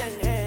and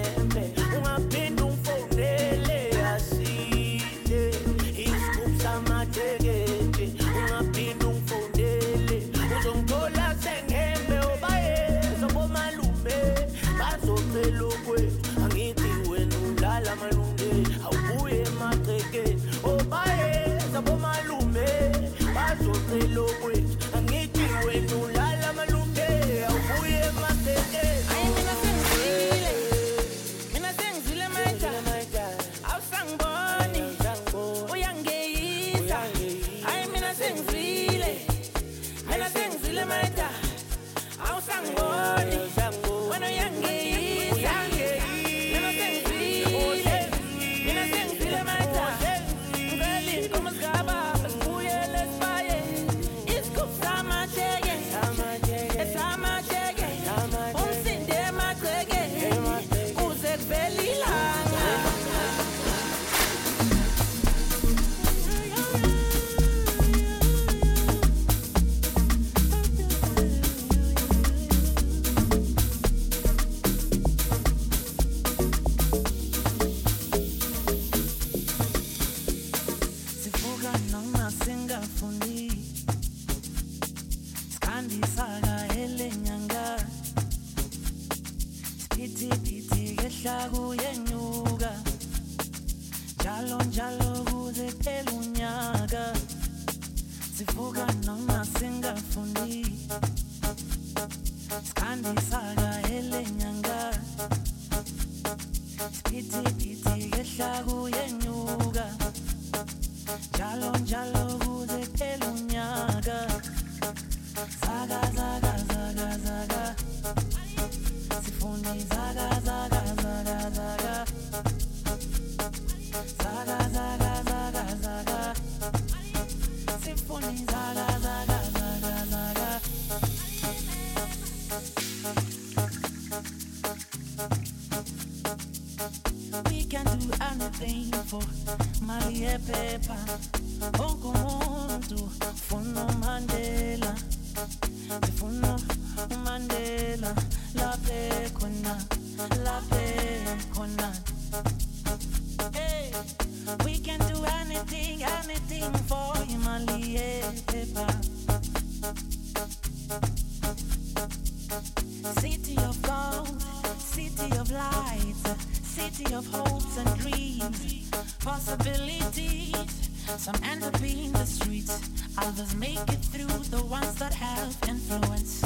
of influence.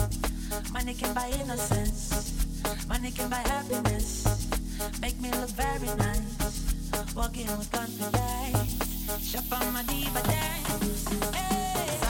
Money can buy innocence. Money can buy happiness. Make me look very nice. Walking with confidence. Shop on my diva dance. Hey.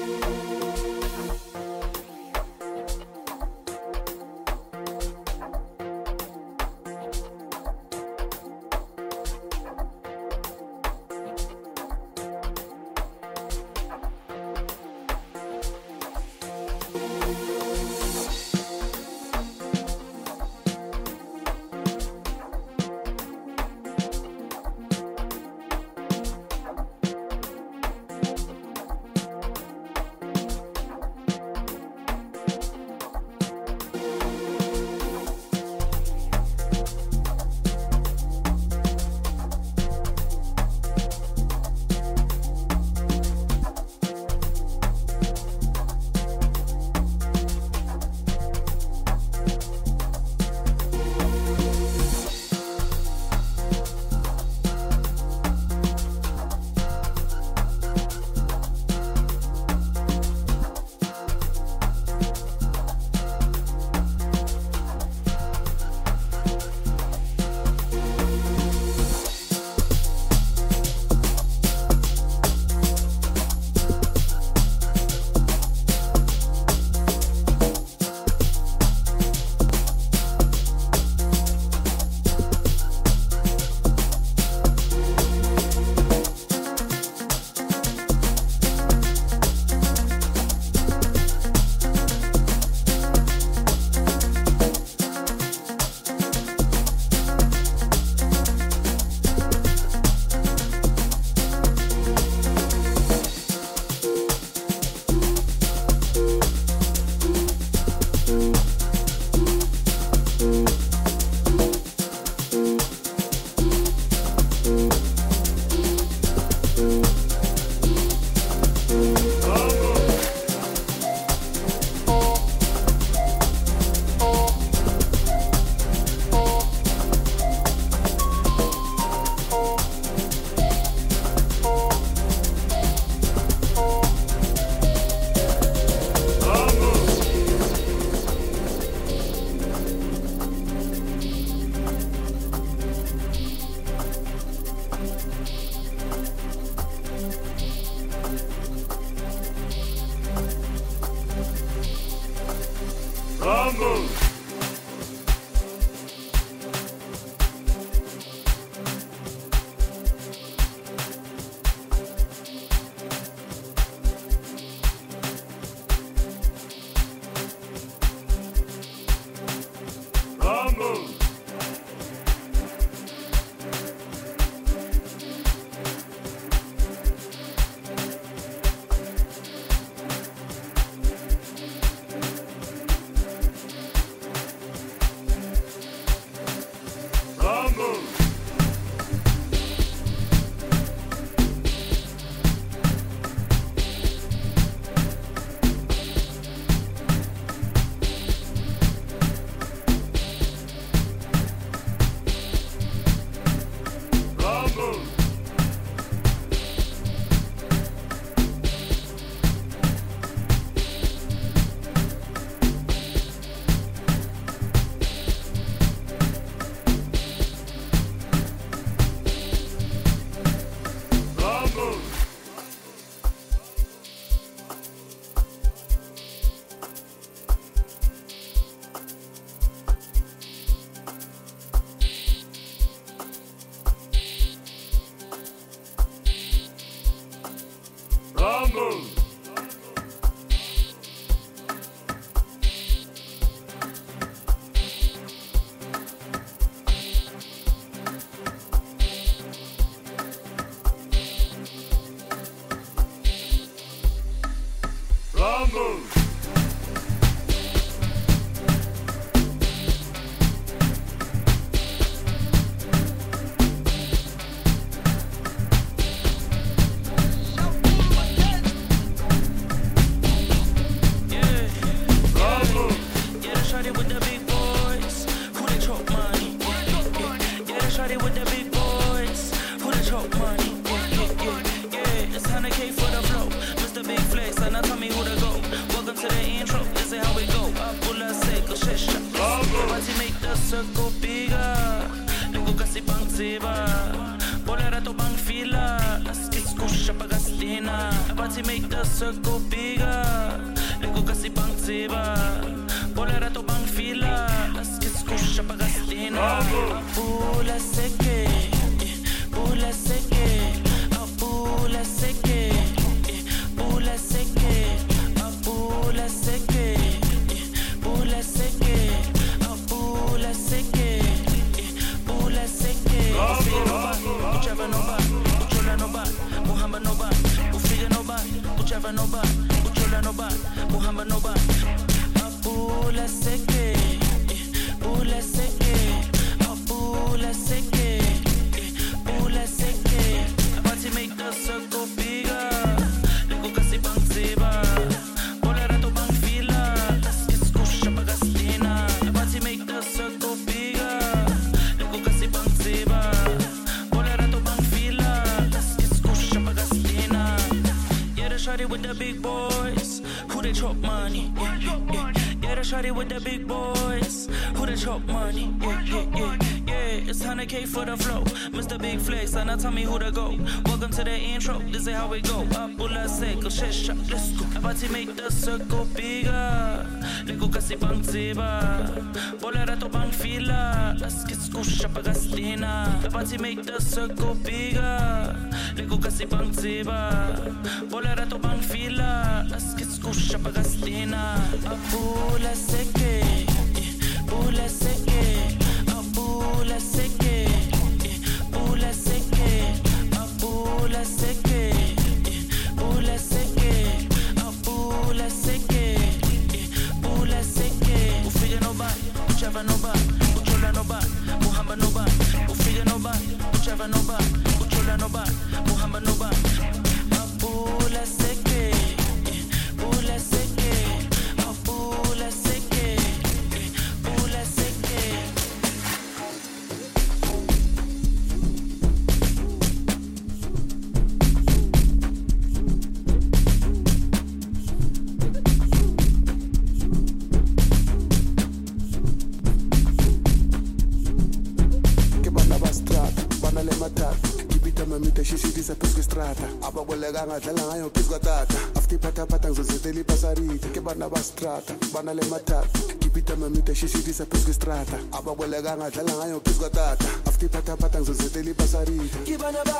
Bolera to it's 100k for the flow. Mr. Big Flex and now tell me who to go. Welcome to the intro this is how we go. Up ula circle shit shot let's go. About to make the circle bigger lekuka sibangtsiba bolerato bangfila askiskusha pakastina about to make the circle bigger lekuka sibangtsiba bolerato bangfila askiskusha pakastina apula seke pula seke apula seke pula seke apula seke pula seke apula seke eh, pula eh, eh, seke ufike noba ujava noba ujola noba uhamba noba ababolekanga dlala ngayo phezu kwatata after iphathaphatha ngizozetela ipasarita ke bana ba strata bana le mathata ke bita mamita shishidisa phezu kwestrata. Ababolekanga dlala ngayo phezu kwatata after iphathaphatha ngizozetela ipasarita Kibana ba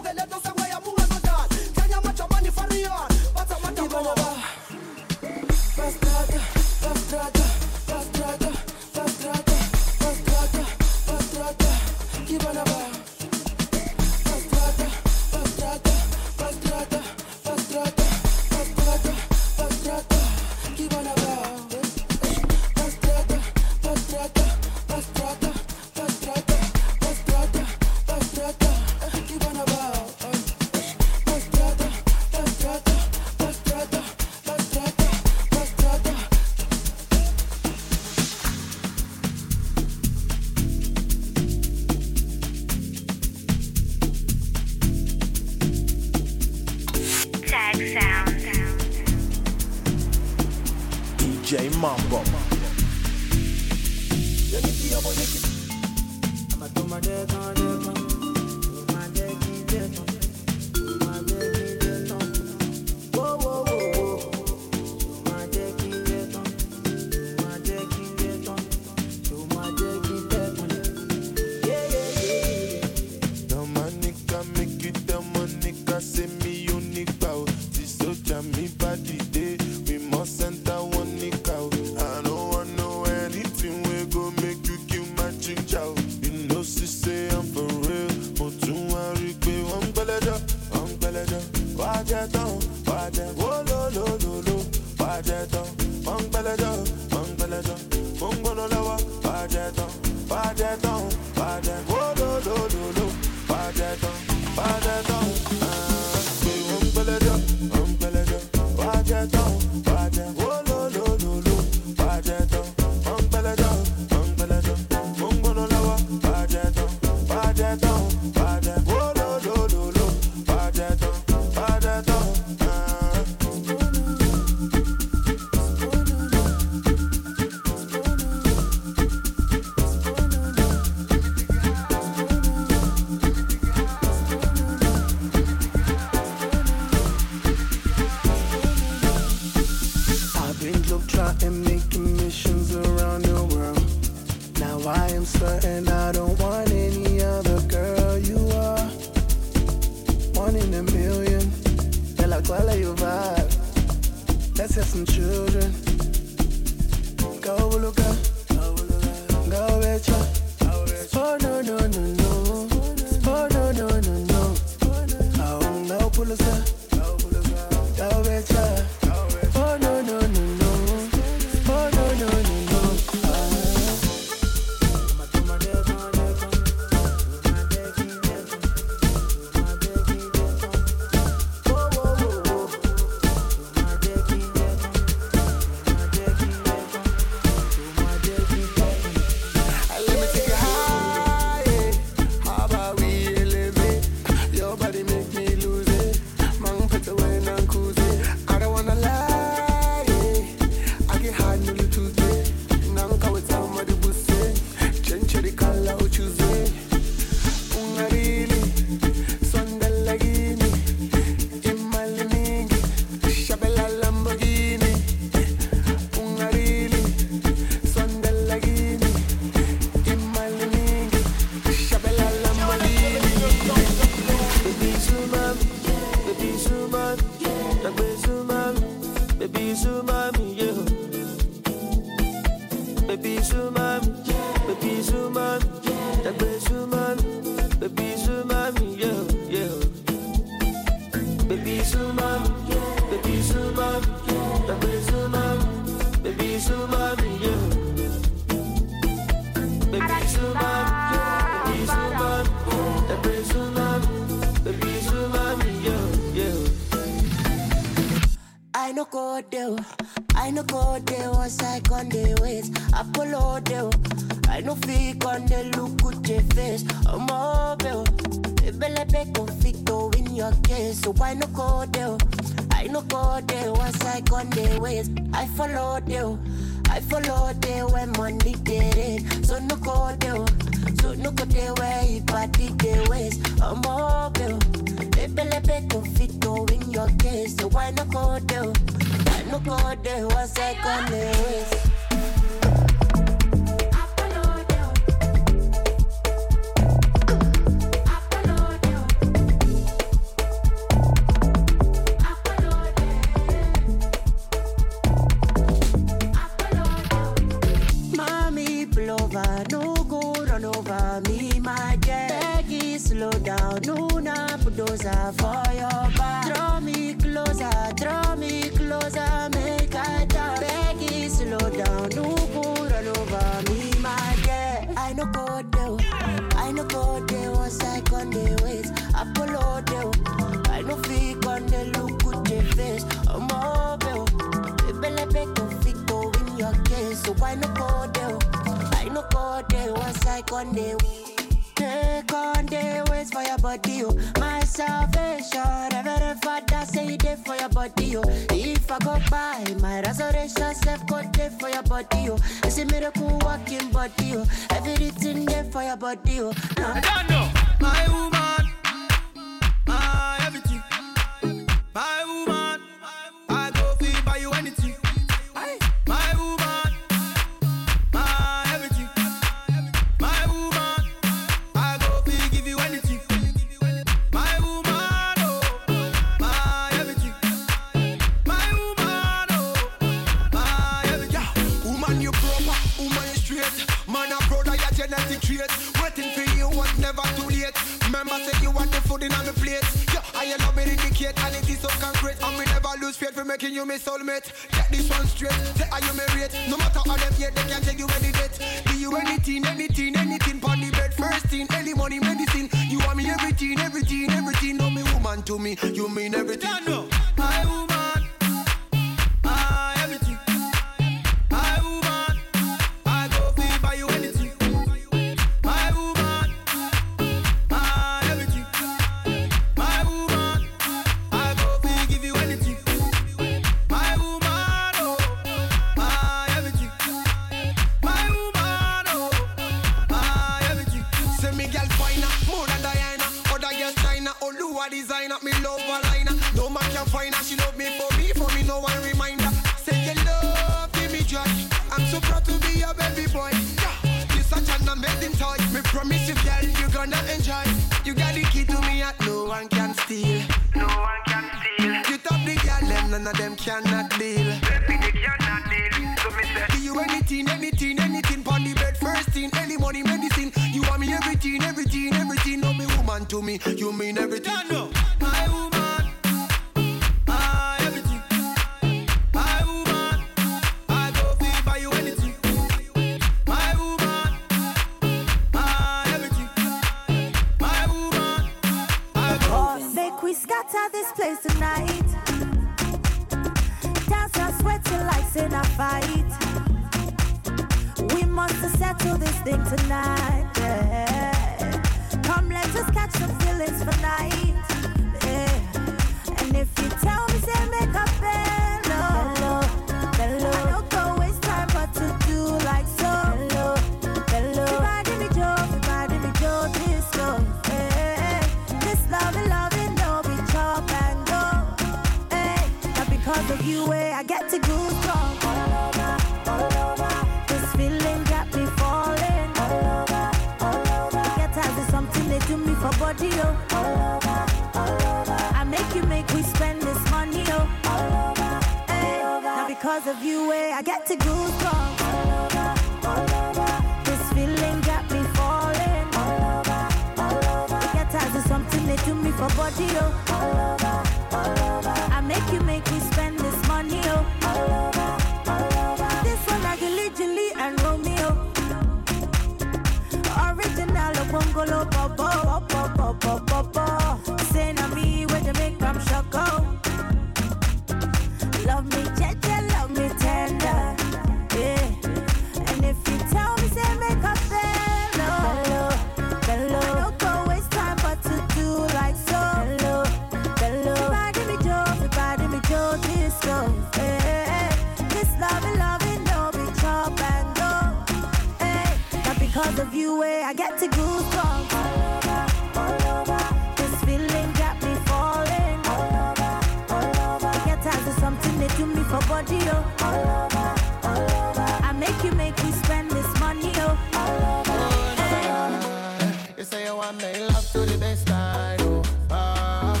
love to the best I know. Ah,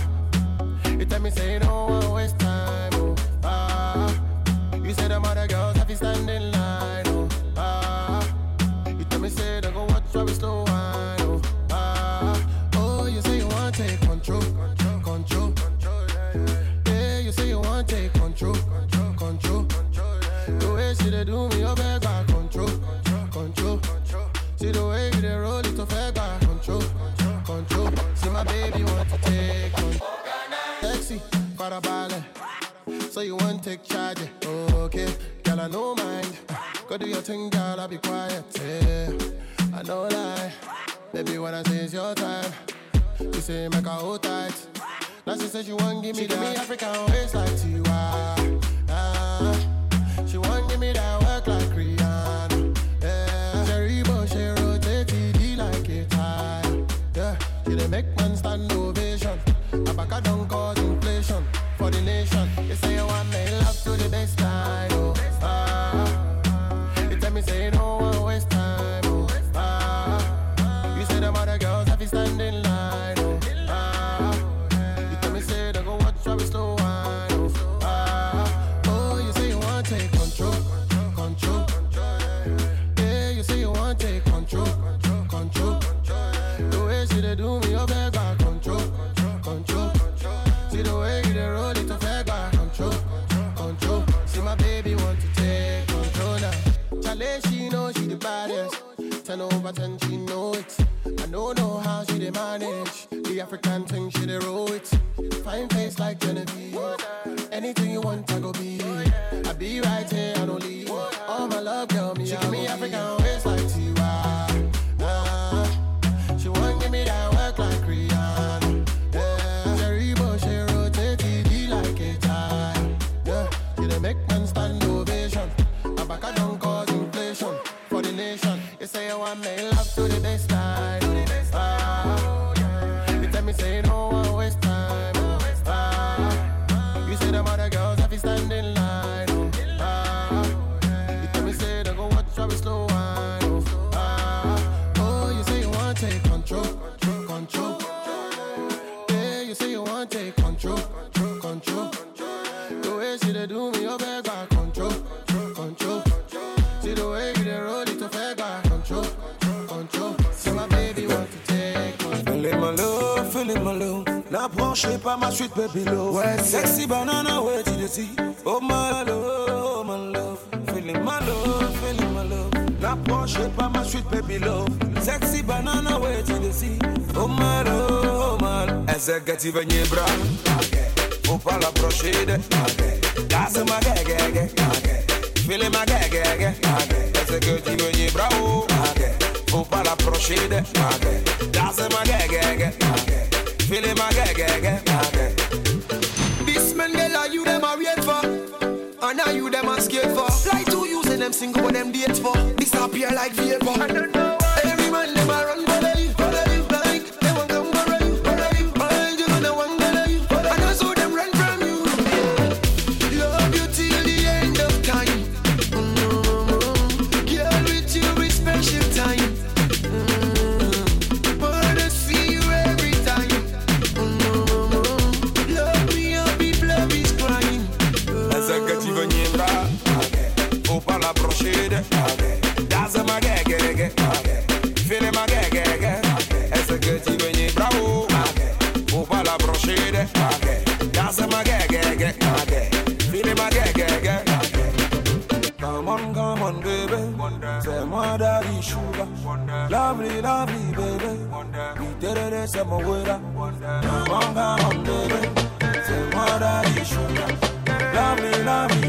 you tell me say no one waste Go do your thing, girl, I'll be quiet. Yeah, I know lie. Baby, when I say it's your time, you say make her hold tight. Now she says she won't give me she that. Give me African waist like Tiwa. Ah, she won't give me that work like Rihanna. Yeah, cherry Bush, she rotate TD like a tie. Yeah, she done make man stand ovation. I back a down. ten over ten, she know it. I don't know how she did manage. The African thing, she did roll it. Fine face like Jennifer. Non, je sais pas ma suite, baby love. Ouais, sexy banana, ouais, did you see? Oh my love, oh my love. Feeling my love, feeling my love. N'approche pas ma suite, baby love. Sexy banana, ouais, did you see? Oh my love, oh my love. Executive in your bra. Okay. Faut pas l'approcher de. Okay. Gaz ma gagage. Okay. Feeling my gagage. Okay. Executive in your bra. Okay. Faut pas l'approcher de. Okay. Gaz ma gagage. Okay. Feeling my gay, gay, gay, my gay. This Mandela, you them are real for. And now you them are scared for. Fly to you, them single, them dates for. Disappear like vapor. I don't know why. Every man them a run, for. love me, baby. We did it, it's a mawira. Wanga on baby. Say, what are you, sugar? Love me, love me.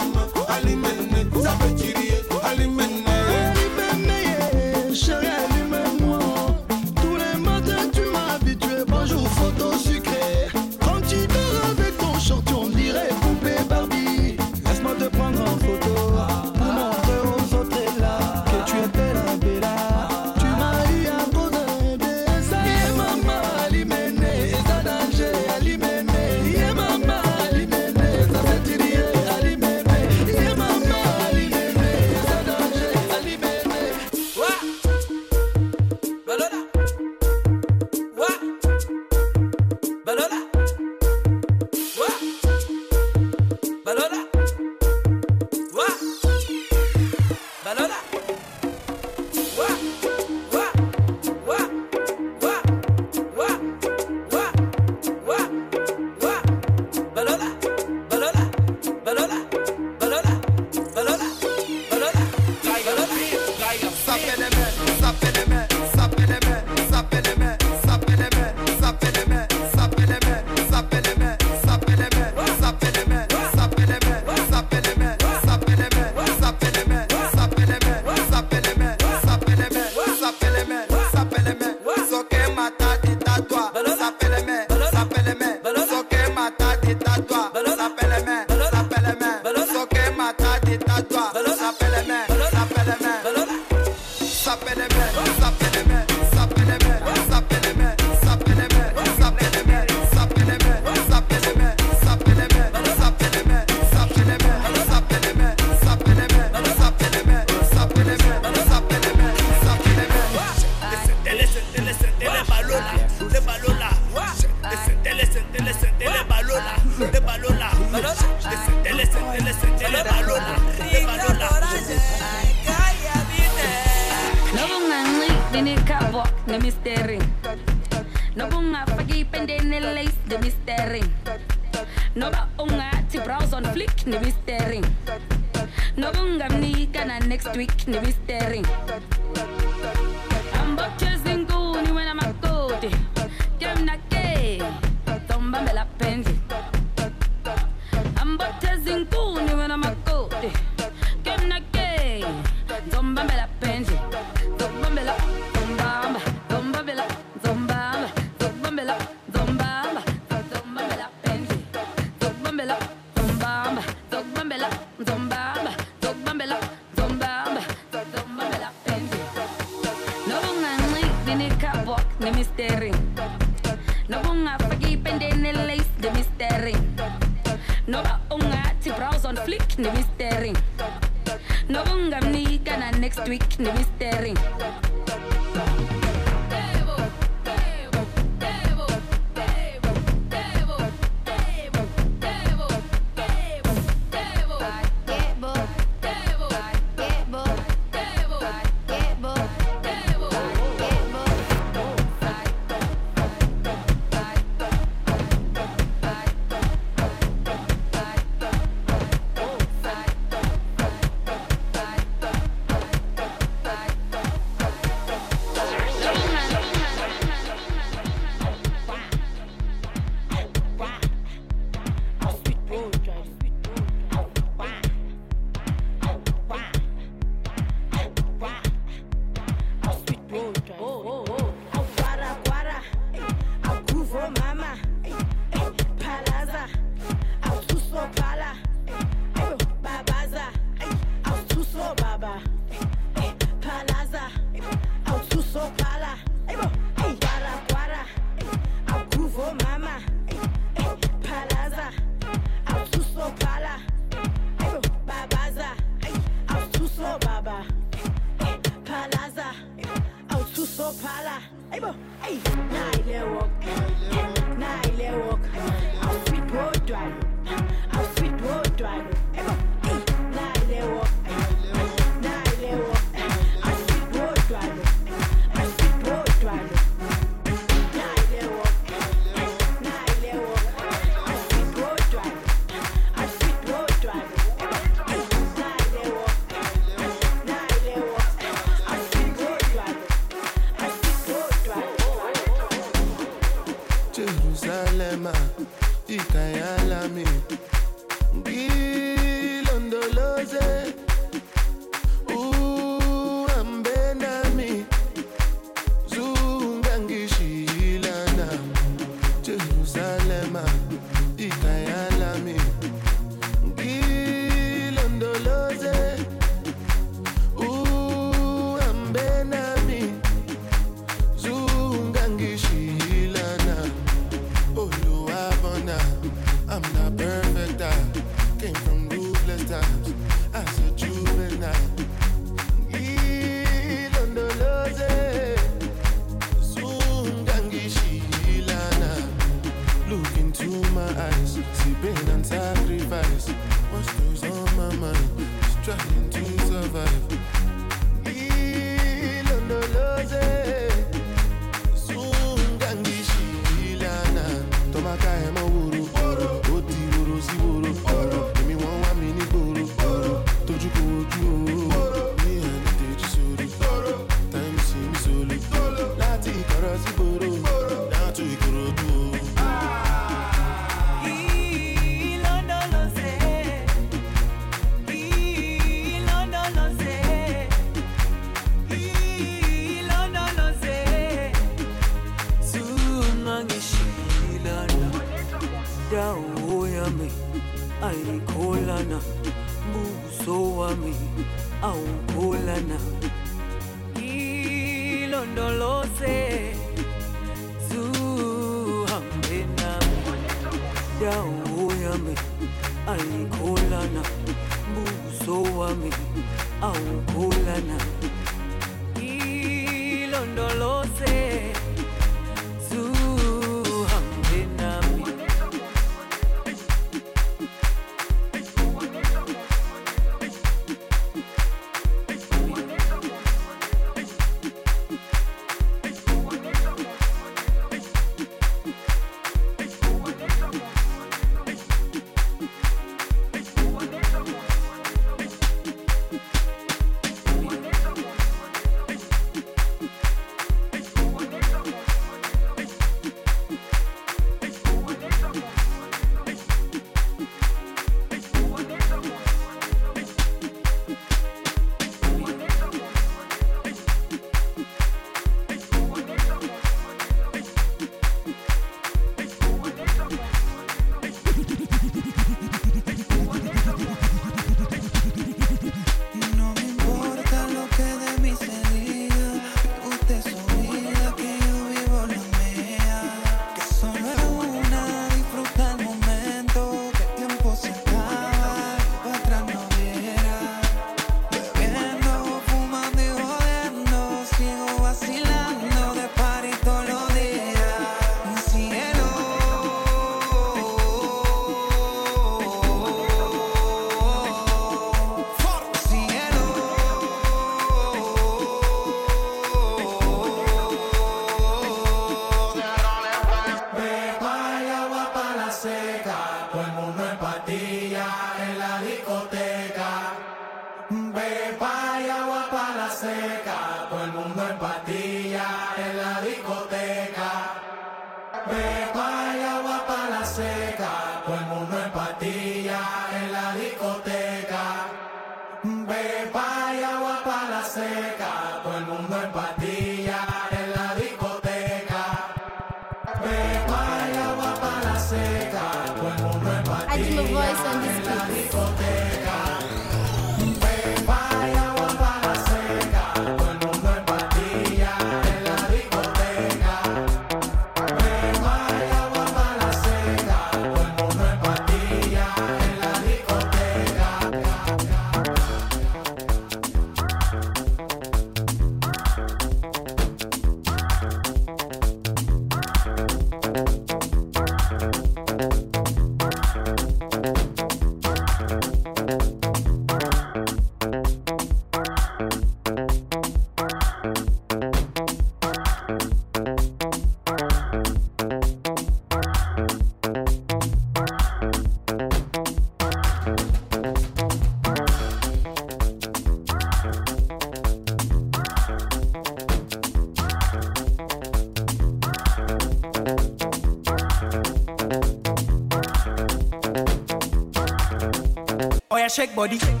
check body.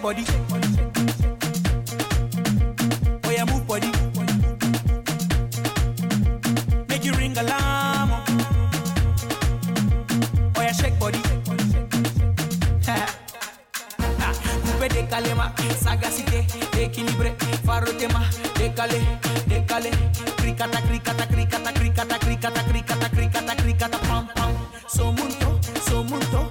shake body. Oh yeah, move body. Make you ring alarm. Oh yeah, shake body. de calema, sagacité, équilibré, farotema, décalé, décalé, cricata, cricata, cricata, cricata, cricata, cricata, cricata, cricata, pam, pam, somunto, somunto,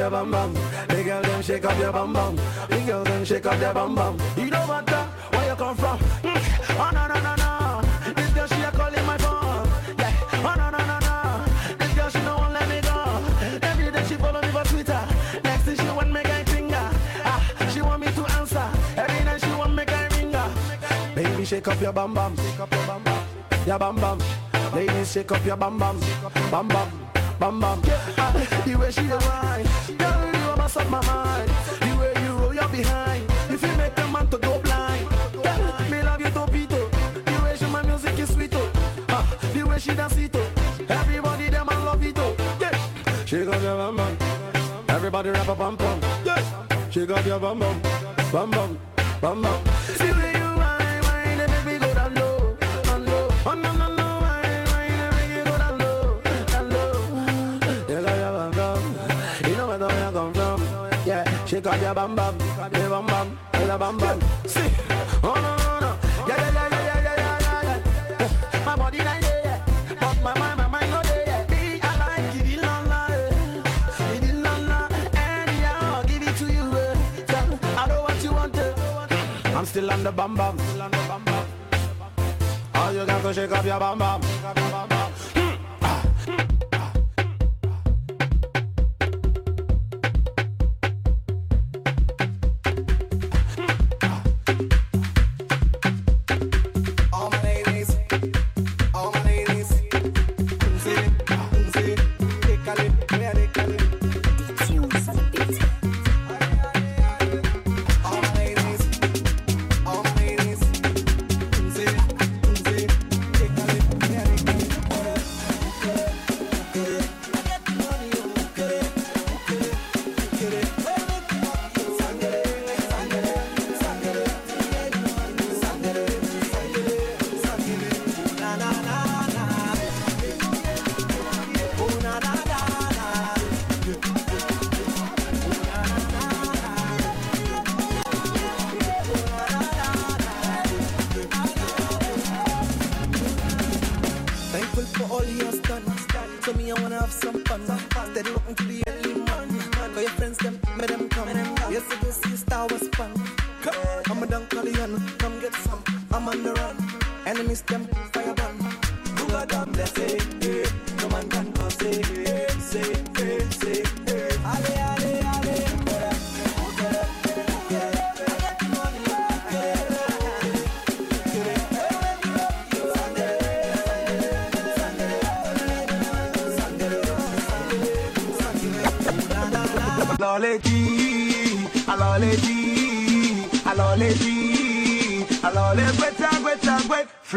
your bum bum. Big girl, them shake up your bum bum. Big girl, them shake up your bum bum. You don't matter uh, where you come from. Mm. Oh no no no no. This girl she a calling my phone. Yeah. Oh no no no no. This girl she no won't let me go. Every day she follow me for Twitter. Next thing she want me guy finger. Ah, she want me to answer. Every night she want me guy ringer. Baby, shake up your bum bum. Shake up your bum bum. Your bum bum. Ladies, shake up your bum bum. Bum bum bam bam. Yeah. Uh, the way she a whine, girl, you a mess up my mind. The way you roll your behind, if you make a man to go blind. Girl, me love you to pito. The way she my music is sweet oh. Uh, the way she dance it oh. Everybody them I love it oh. Yeah. She got your bam bam. Everybody rap a bam bam. Yeah. She got your bam bam, bam bam, bam bam. Bam bam, bam bam, bam bam. See, oh no no no, yeah yeah yeah yeah yeah yeah yeah yeah. My body like yeah, but my mind my mind no. Yeah. I like it in la la, it in la la. Anyhow, give it to you. Tell I know what you want. I'm still on the bam bam. All you got to shake up your bam bam.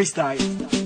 freestyle.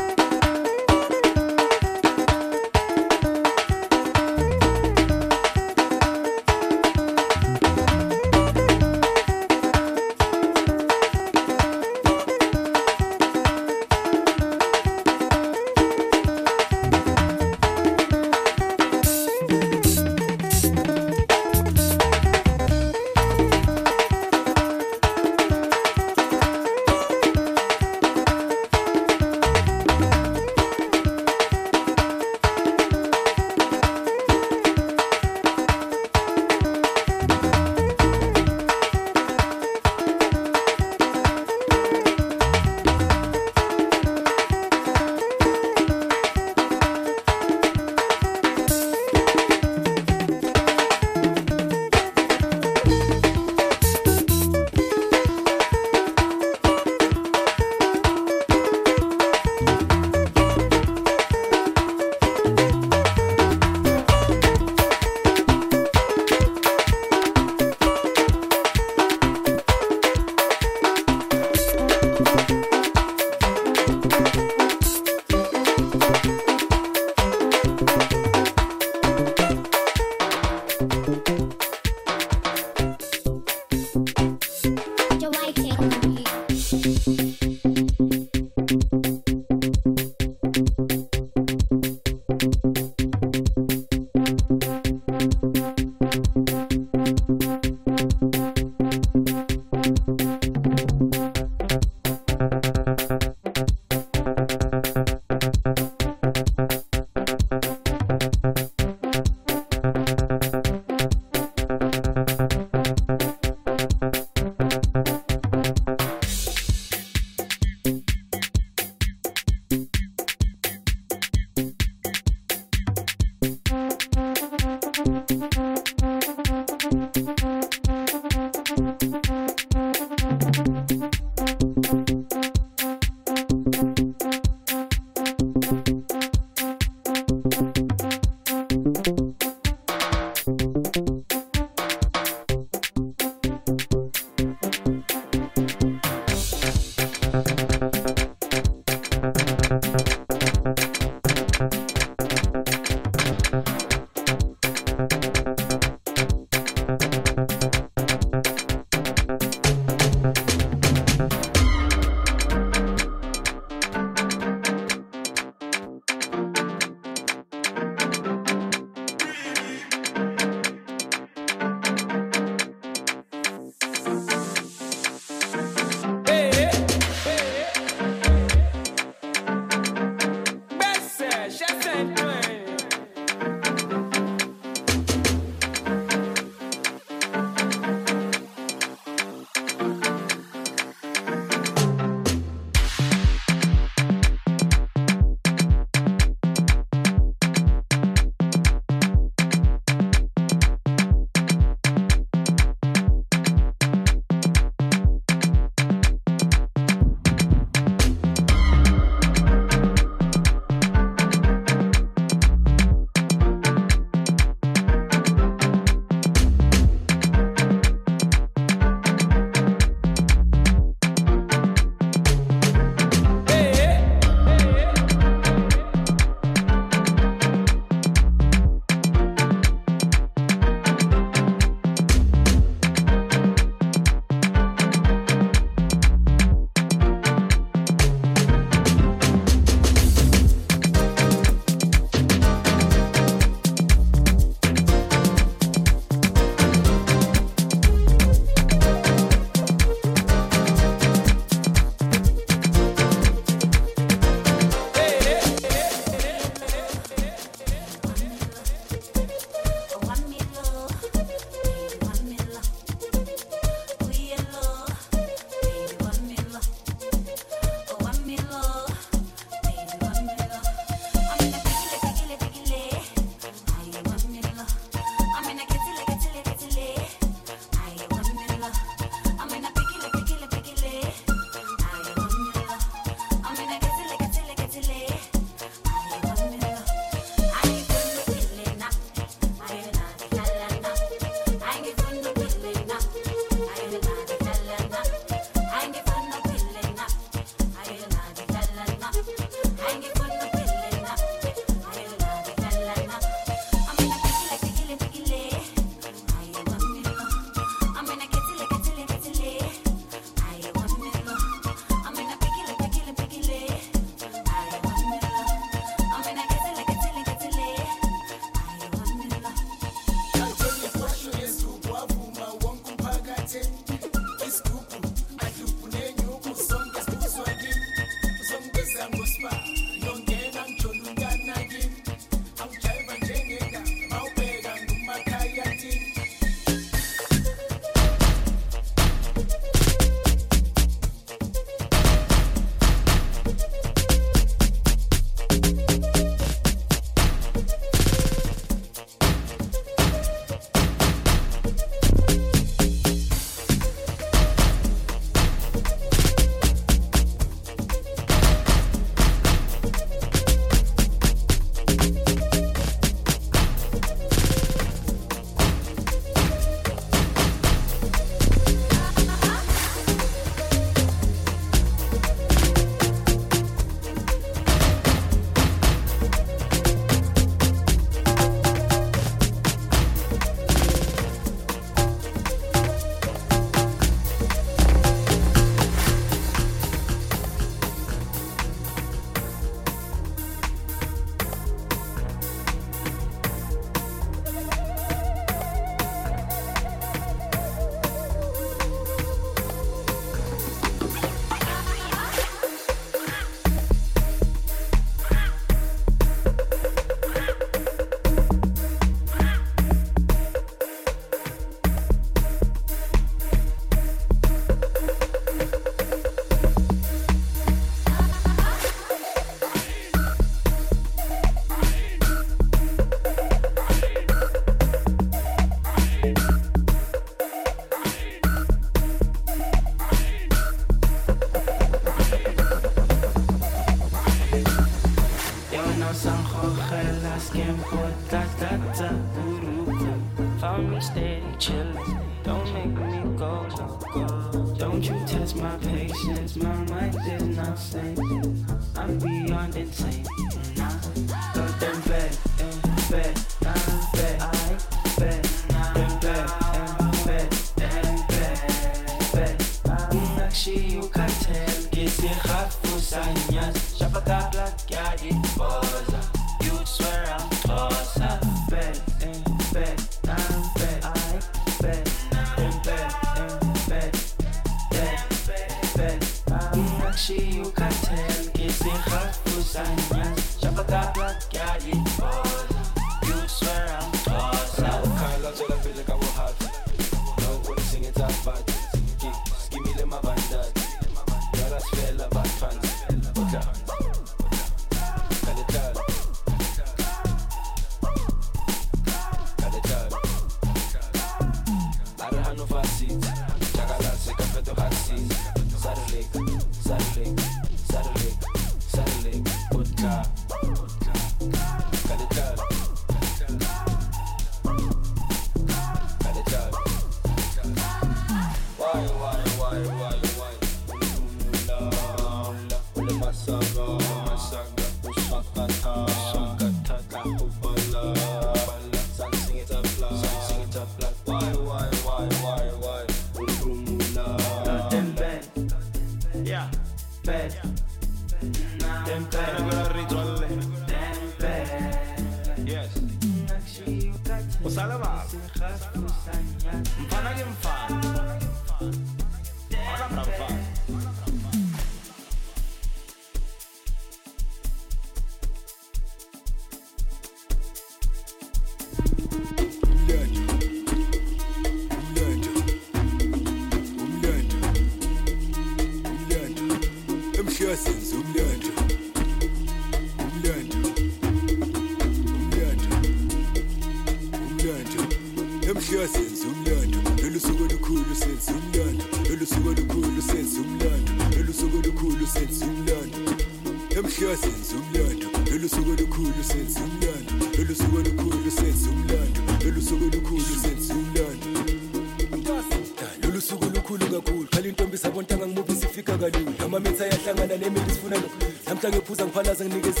kodwa ngiyophuza ngiphalaza nginikeza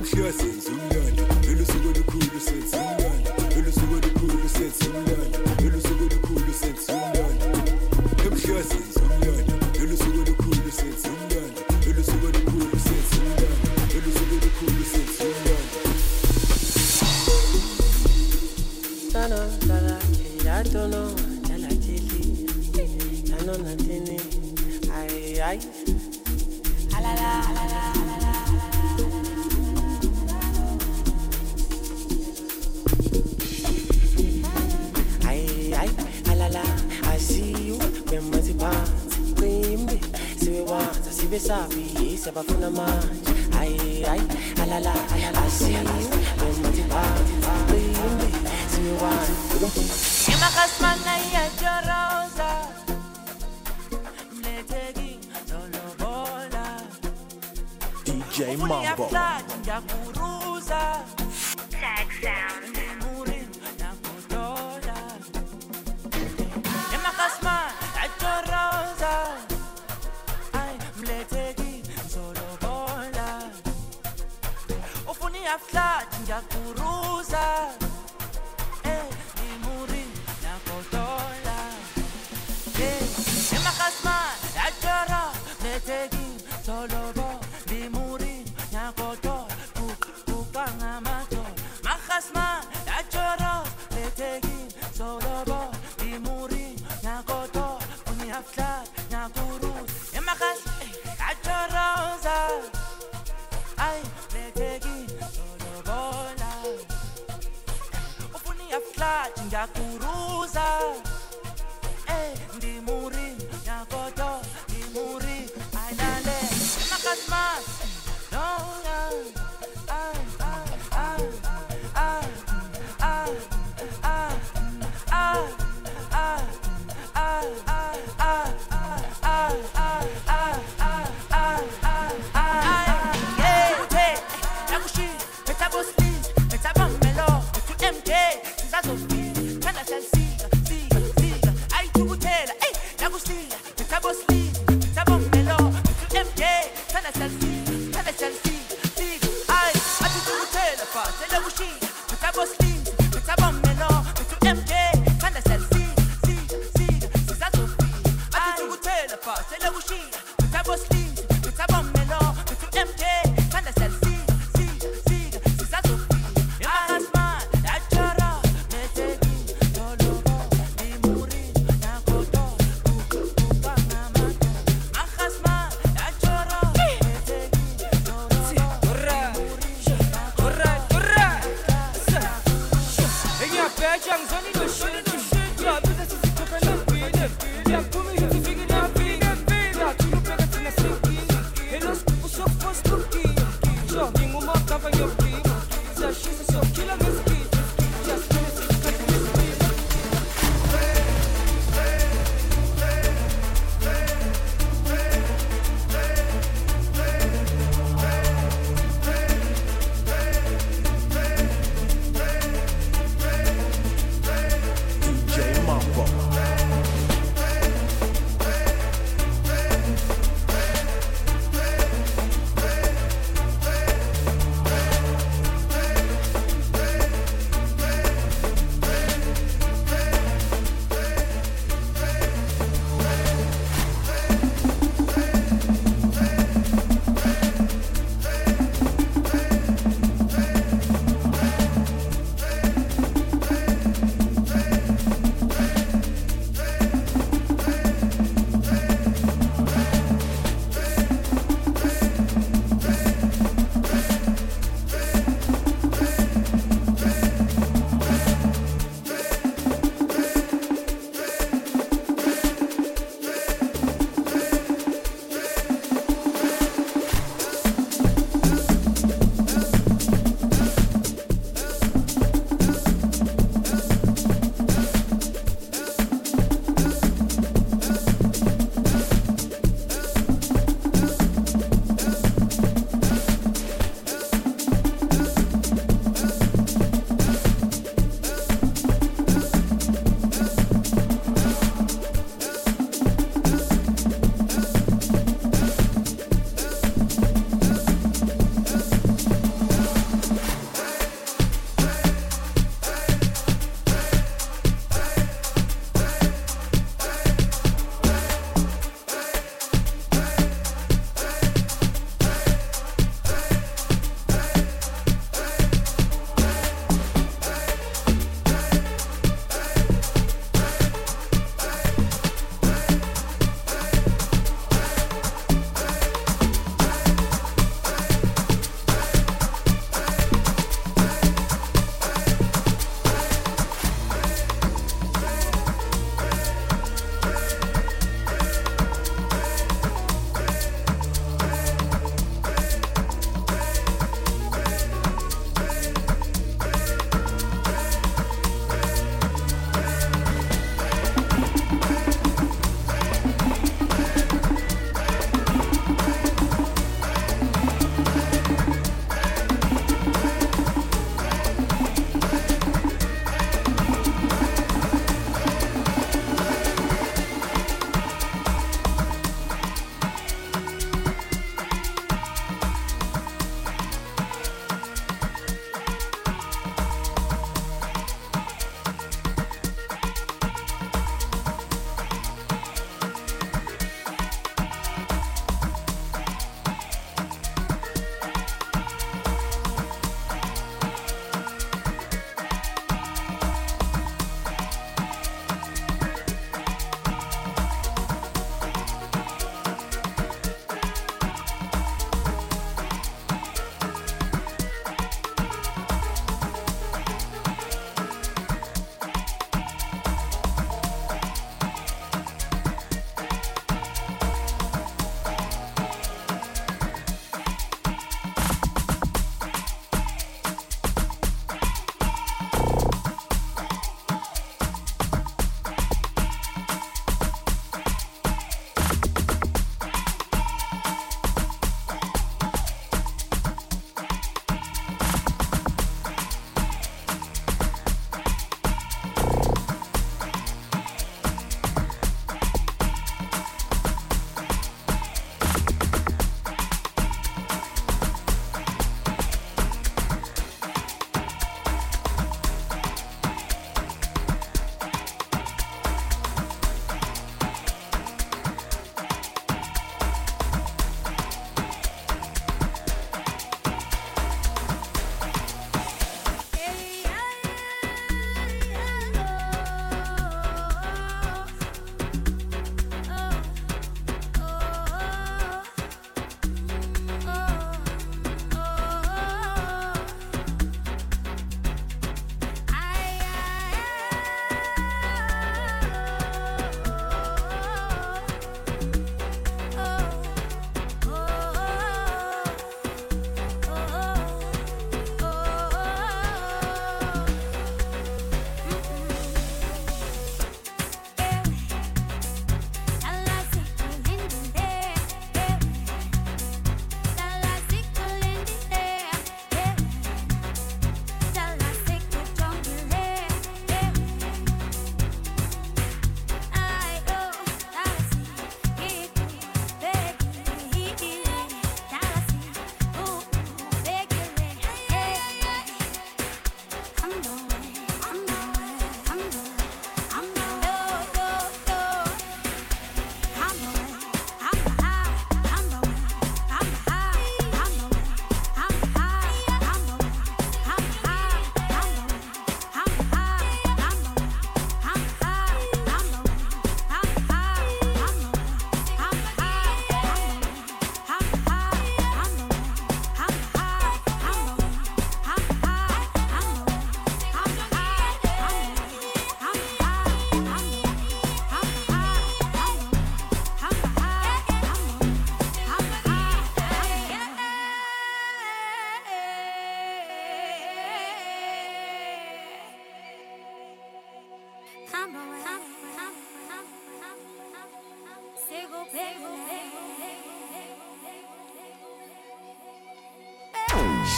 Ngiyamuhliya senza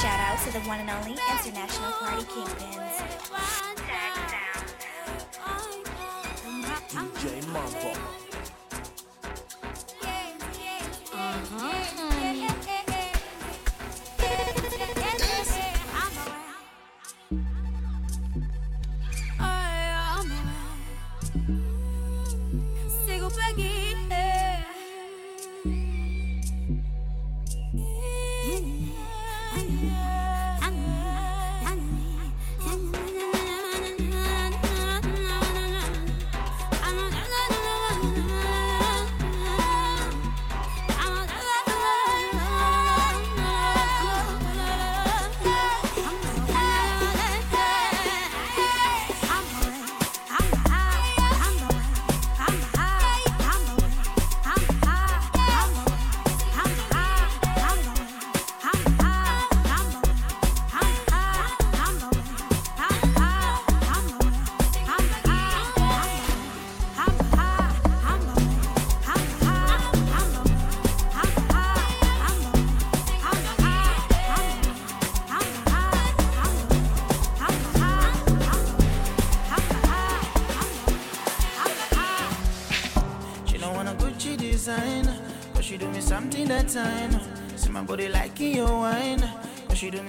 Shout out to the one and only International Party Kingpins.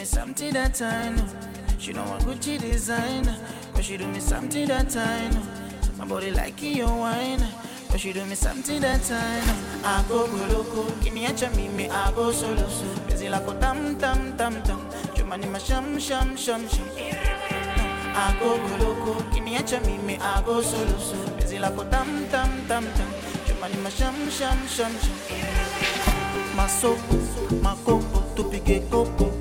me something that I know. She know what Gucci design, but she do me something that I know. My body like your wine, but she do me something that I know. I go goloko, kiniacha mimi, I go solo so. Pezi lako tam tam tam tam, chumani masham sham sham sham. I go goloko, kiniacha mimi, I go solo so. Pezi lako tam tam tam tam, chumani masham sham sham sham. Masoko, makoko, tupige kopo.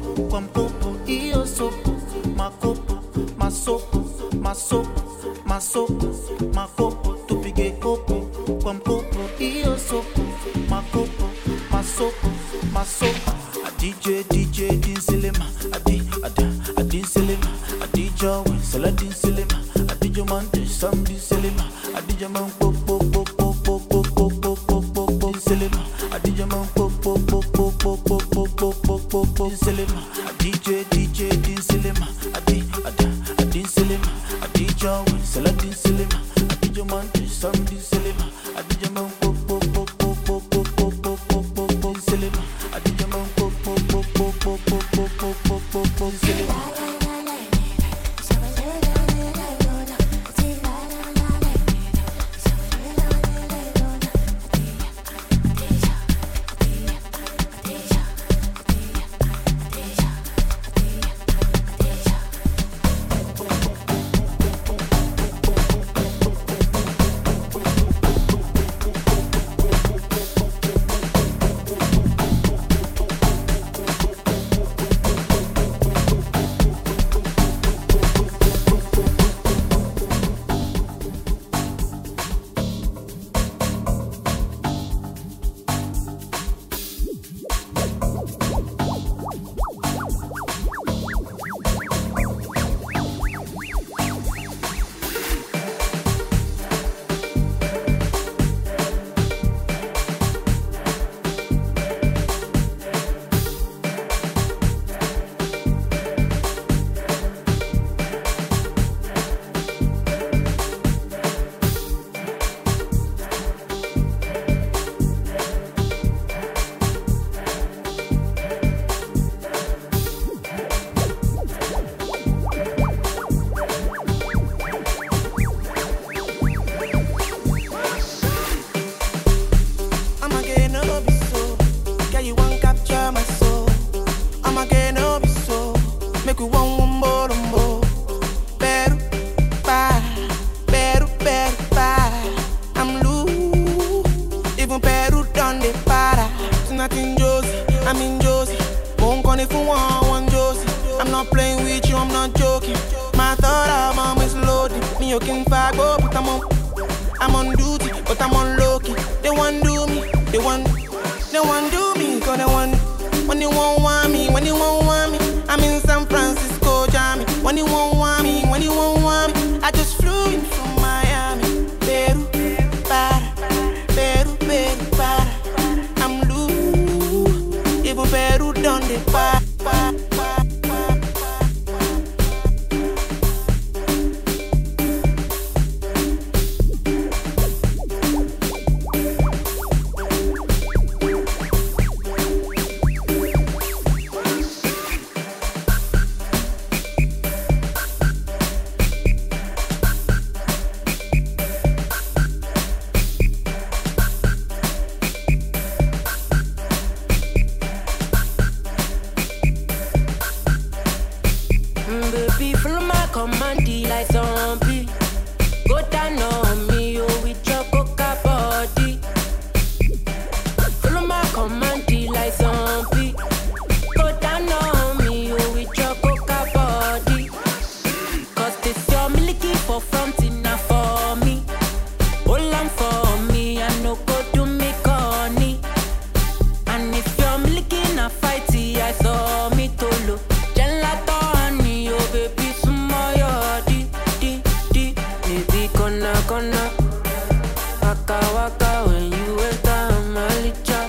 waka waka when you enter malicha.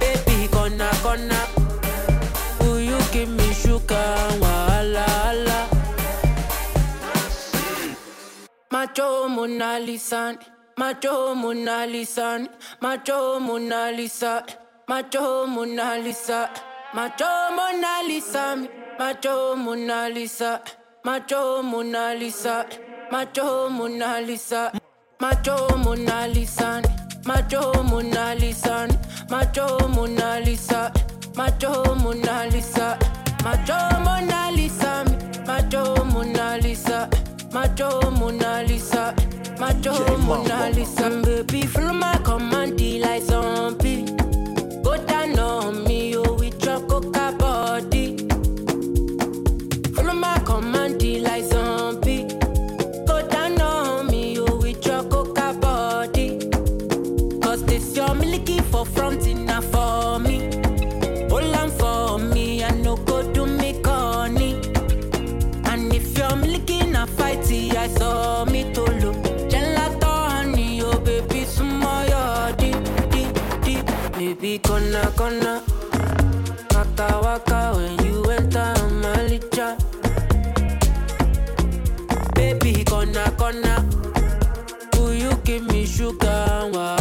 Baby, gonna gonna. Will you give me sugar? Wala ala. Macho Mona Lisa, Macho Mona Lisa, Macho Mona Lisa, Macho Mona Lisa, Macho Mona Lisa, Macho Mona Lisa, Macho Mona Lisa. Macho Mona Lisa. Macho Mona Lisa, macho Mona Lisa, macho Mona Lisa, macho Mona Lisa, macho Mona Lisa, macho Mona Lisa, macho Mona Lisa, macho Mona Lisa, macho Mona Lisa, baby, follow my command, like zombie. lockdown.